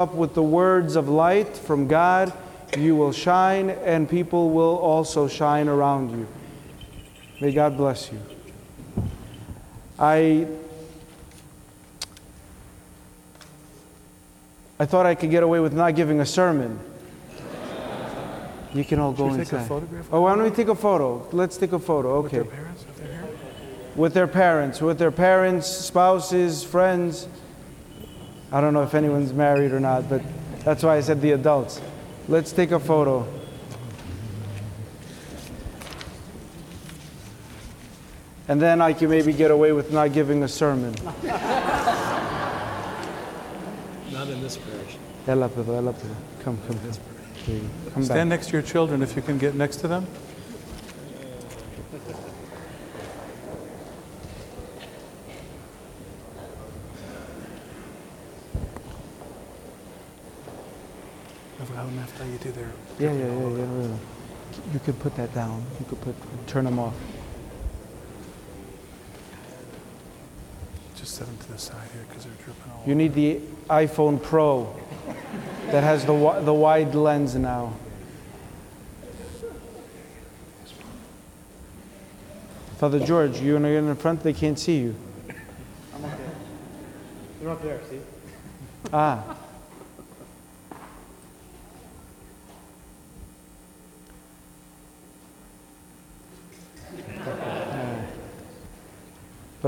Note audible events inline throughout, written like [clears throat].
up with the words of light from God, you will shine, and people will also shine around you. May God bless you. I I thought I could get away with not giving a sermon. You can all go Should we take a inside. photograph? Oh, why don't we take a photo? Let's take a photo. Okay. With their parents, if they're here? With their parents, with their parents, spouses, friends. I don't know if anyone's married or not, but that's why I said the adults. Let's take a photo. And then I can maybe get away with not giving a sermon. [laughs] Not in this parish. Ella, Pedro, ella, Pedro. Come, come, come. Here you go. Come Stand next to your children if you can get next to them. after you do their Yeah, yeah, yeah, yeah, yeah. You could put that down. You could put, turn them off. just set them to the side here because they're dripping all You need the iPhone Pro that has the, wi- the wide lens now. Father George, you are in the front, they can't see you. I'm up there. They're up there, see? Ah.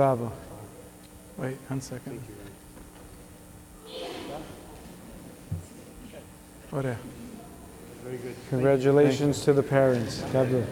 Bravo. Wait, one second. Very good. Congratulations to the parents. God bless.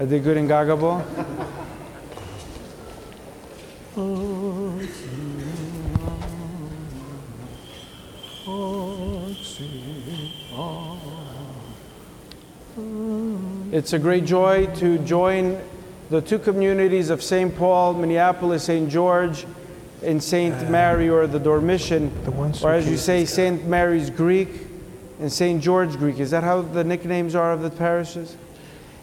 I did good in Gaga Ball? It's a great joy to join the two communities of St. Paul, Minneapolis, St. George, and St. Mary or the Dormition, The or as you say, St. Mary's Greek and St. George Greek. Is that how the nicknames are of the parishes?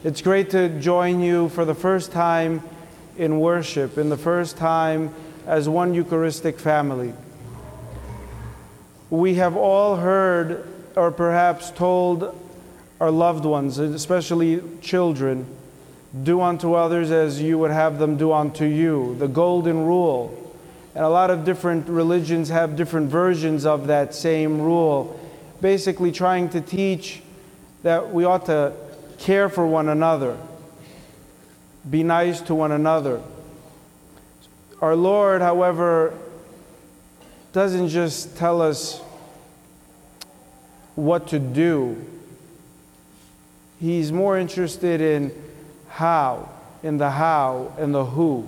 It's great to join you for the first time in worship, in the first time as one Eucharistic family. We have all heard, or perhaps told our loved ones, especially children, do unto others as you would have them do unto you, the golden rule. And a lot of different religions have different versions of that same rule, basically trying to teach that we ought to care for one another, be nice to one another. Our Lord, however, doesn't just tell us what to do, He's more interested in how, in the how and the who.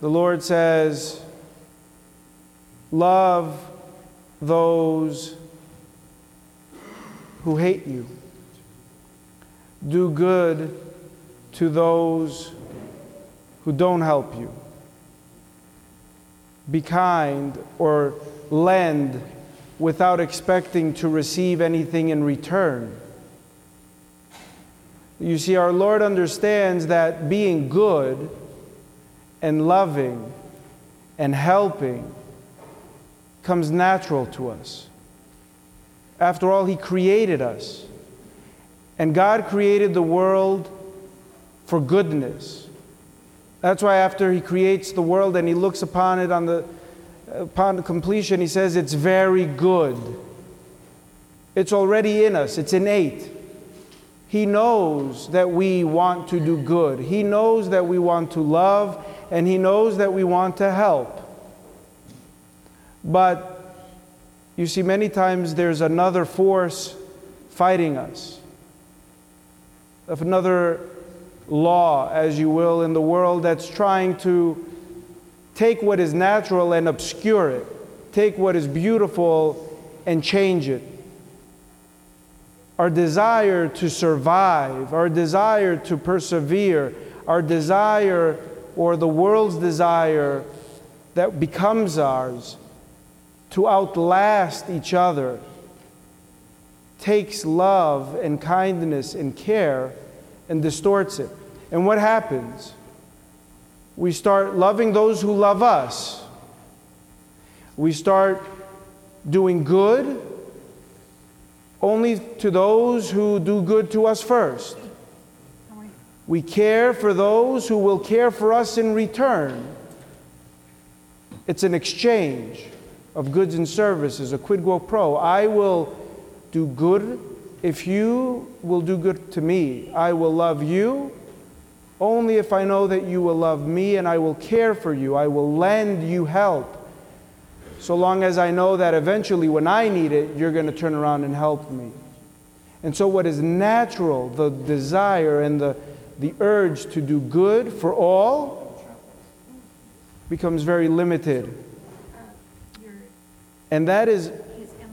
The Lord says, Love those who hate you. Do good to those who don't help you. Be kind or lend without expecting to receive anything in return. You see, our Lord understands that being good and loving and helping comes natural to us. After all, He created us. And God created the world for goodness. That's why after He creates the world and He looks upon it on the upon completion, He says it's very good. It's already in us, it's innate. He knows that we want to do good. He knows that we want to love, and He knows that we want to help. But you see, many times there's another force fighting us, of another law, as you will, in the world that's trying to take what is natural and obscure it, take what is beautiful and change it our desire to survive, our desire to persevere, our desire or the world's desire that becomes ours to outlast each other takes love and kindness and care and distorts it. And what happens? We start loving those who love us. We start doing good only to those who do good to us first. We care for those who will care for us in return. It's an exchange of goods and services, a quid pro quo. I will do good if you will do good to me. I will love you only if I know that you will love me and I will care for you. I will lend you help. So long as I know that eventually, when I need it, you're going to turn around and help me. And so, what is natural, the desire and the, the urge to do good for all, becomes very limited. And that is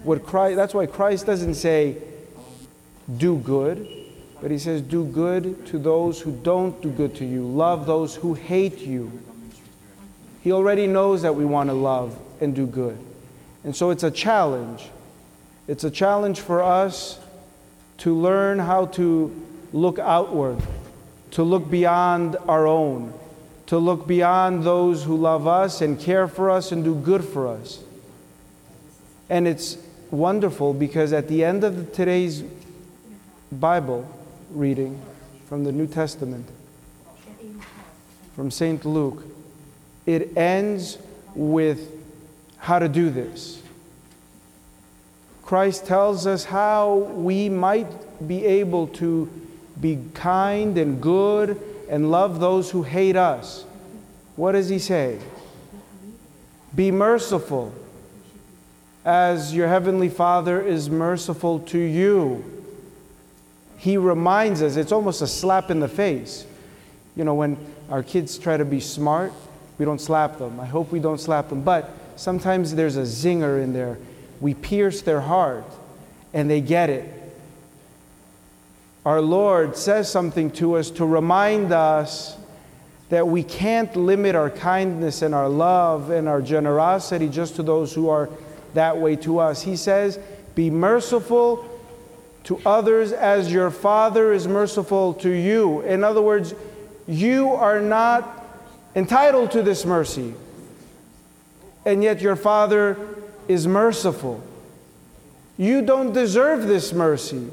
what Christ, that's why Christ doesn't say, do good, but he says, do good to those who don't do good to you. Love those who hate you. He already knows that we want to love and do good. And so it's a challenge. It's a challenge for us to learn how to look outward, to look beyond our own, to look beyond those who love us and care for us and do good for us. And it's wonderful because at the end of today's Bible reading from the New Testament, from St. Luke, it ends with how to do this. Christ tells us how we might be able to be kind and good and love those who hate us. What does he say? Be merciful as your heavenly Father is merciful to you. He reminds us, it's almost a slap in the face. You know, when our kids try to be smart, we don't slap them. I hope we don't slap them. But sometimes there's a zinger in there. We pierce their heart and they get it. Our Lord says something to us to remind us that we can't limit our kindness and our love and our generosity just to those who are that way to us. He says, Be merciful to others as your Father is merciful to you. In other words, you are not entitled to this mercy, and yet your Father is merciful. You don't deserve this mercy,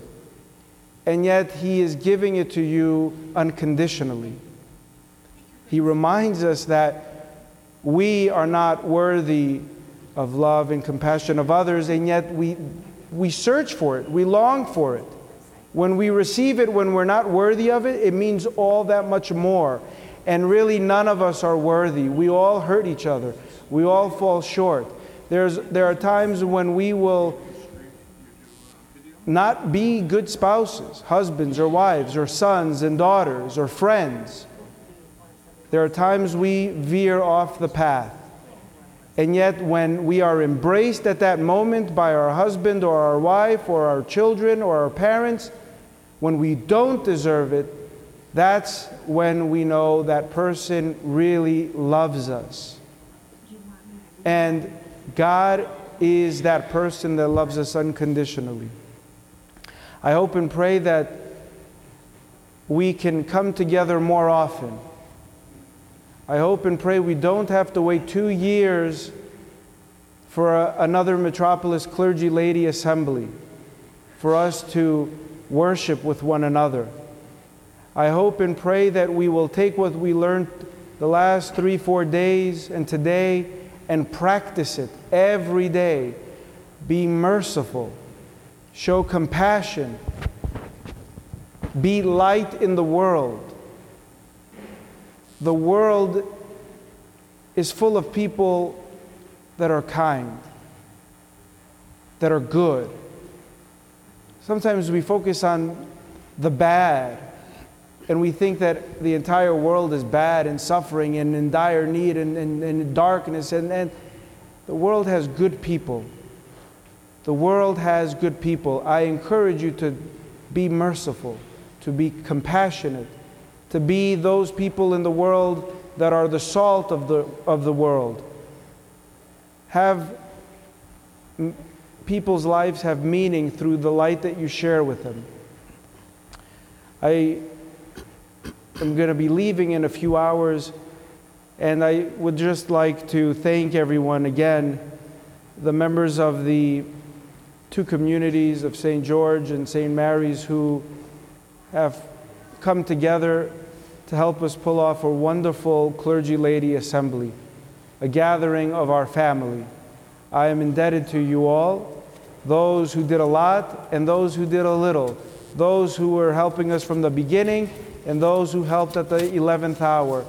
and yet He is giving it to you unconditionally. He reminds us that we are not worthy of love and compassion of others, and yet we, we search for it, we long for it. When we receive it when we're not worthy of it, it means all that much more. And really, none of us are worthy. We all hurt each other, we all fall short. There's, there are times when we will not be good spouses, husbands or wives, or sons and daughters, or friends. There are times we veer off the path. And yet, when we are embraced at that moment by our husband or our wife or our children or our parents, when we don't deserve it, that's when we know that person really loves us. And God is that person that loves us unconditionally. I hope and pray that we can come together more often. I hope and pray we don't have to wait two years for a, another Metropolis Clergy Laity Assembly for us to worship with one another. I hope and pray that we will take what we learned the last three, four days and today and practice it every day. Be merciful, show compassion, be light in the world. The world is full of people that are kind, that are good. Sometimes we focus on the bad, and we think that the entire world is bad and suffering and in dire need and, and, and darkness. And, and the world has good people. The world has good people. I encourage you to be merciful, to be compassionate, to be those people in the world that are the salt of the, of the world. Have people's lives have meaning through the light that you share with them. I am going to be leaving in a few hours, and I would just like to thank everyone again the members of the two communities of St. George and St. Mary's who have come together to help us pull off a wonderful clergy laity assembly, a gathering of our family. I am indebted to you all, those who did a lot and those who did a little, those who were helping us from the beginning and those who helped at the 11th hour.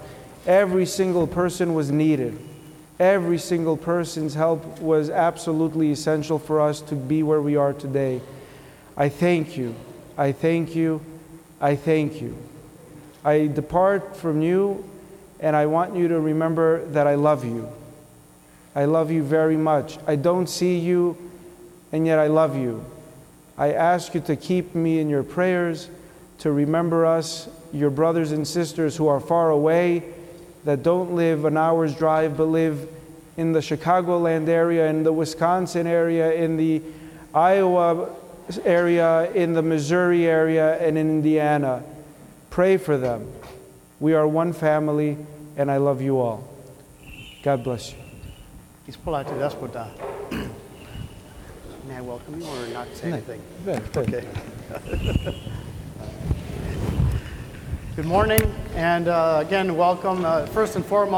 Every single person was needed. Every single person's help was absolutely essential for us to be where we are today. I thank you. I thank you. I thank you. I depart from you, and I want you to remember that I love you. I love you very much. I don't see you, and yet I love you. I ask you to keep me in your prayers, to remember us, your brothers and sisters who are far away, that don't live an hour's drive, but live in the Chicagoland area, in the Wisconsin area, in the Iowa area, in the Missouri area, and in Indiana. Pray for them. We are one family, and I love you all. God bless you. Eis polla eti despota. [clears throat] May I welcome you or not say anything? Okay. [laughs] Good morning, and uh, again, welcome. Uh, First and foremost,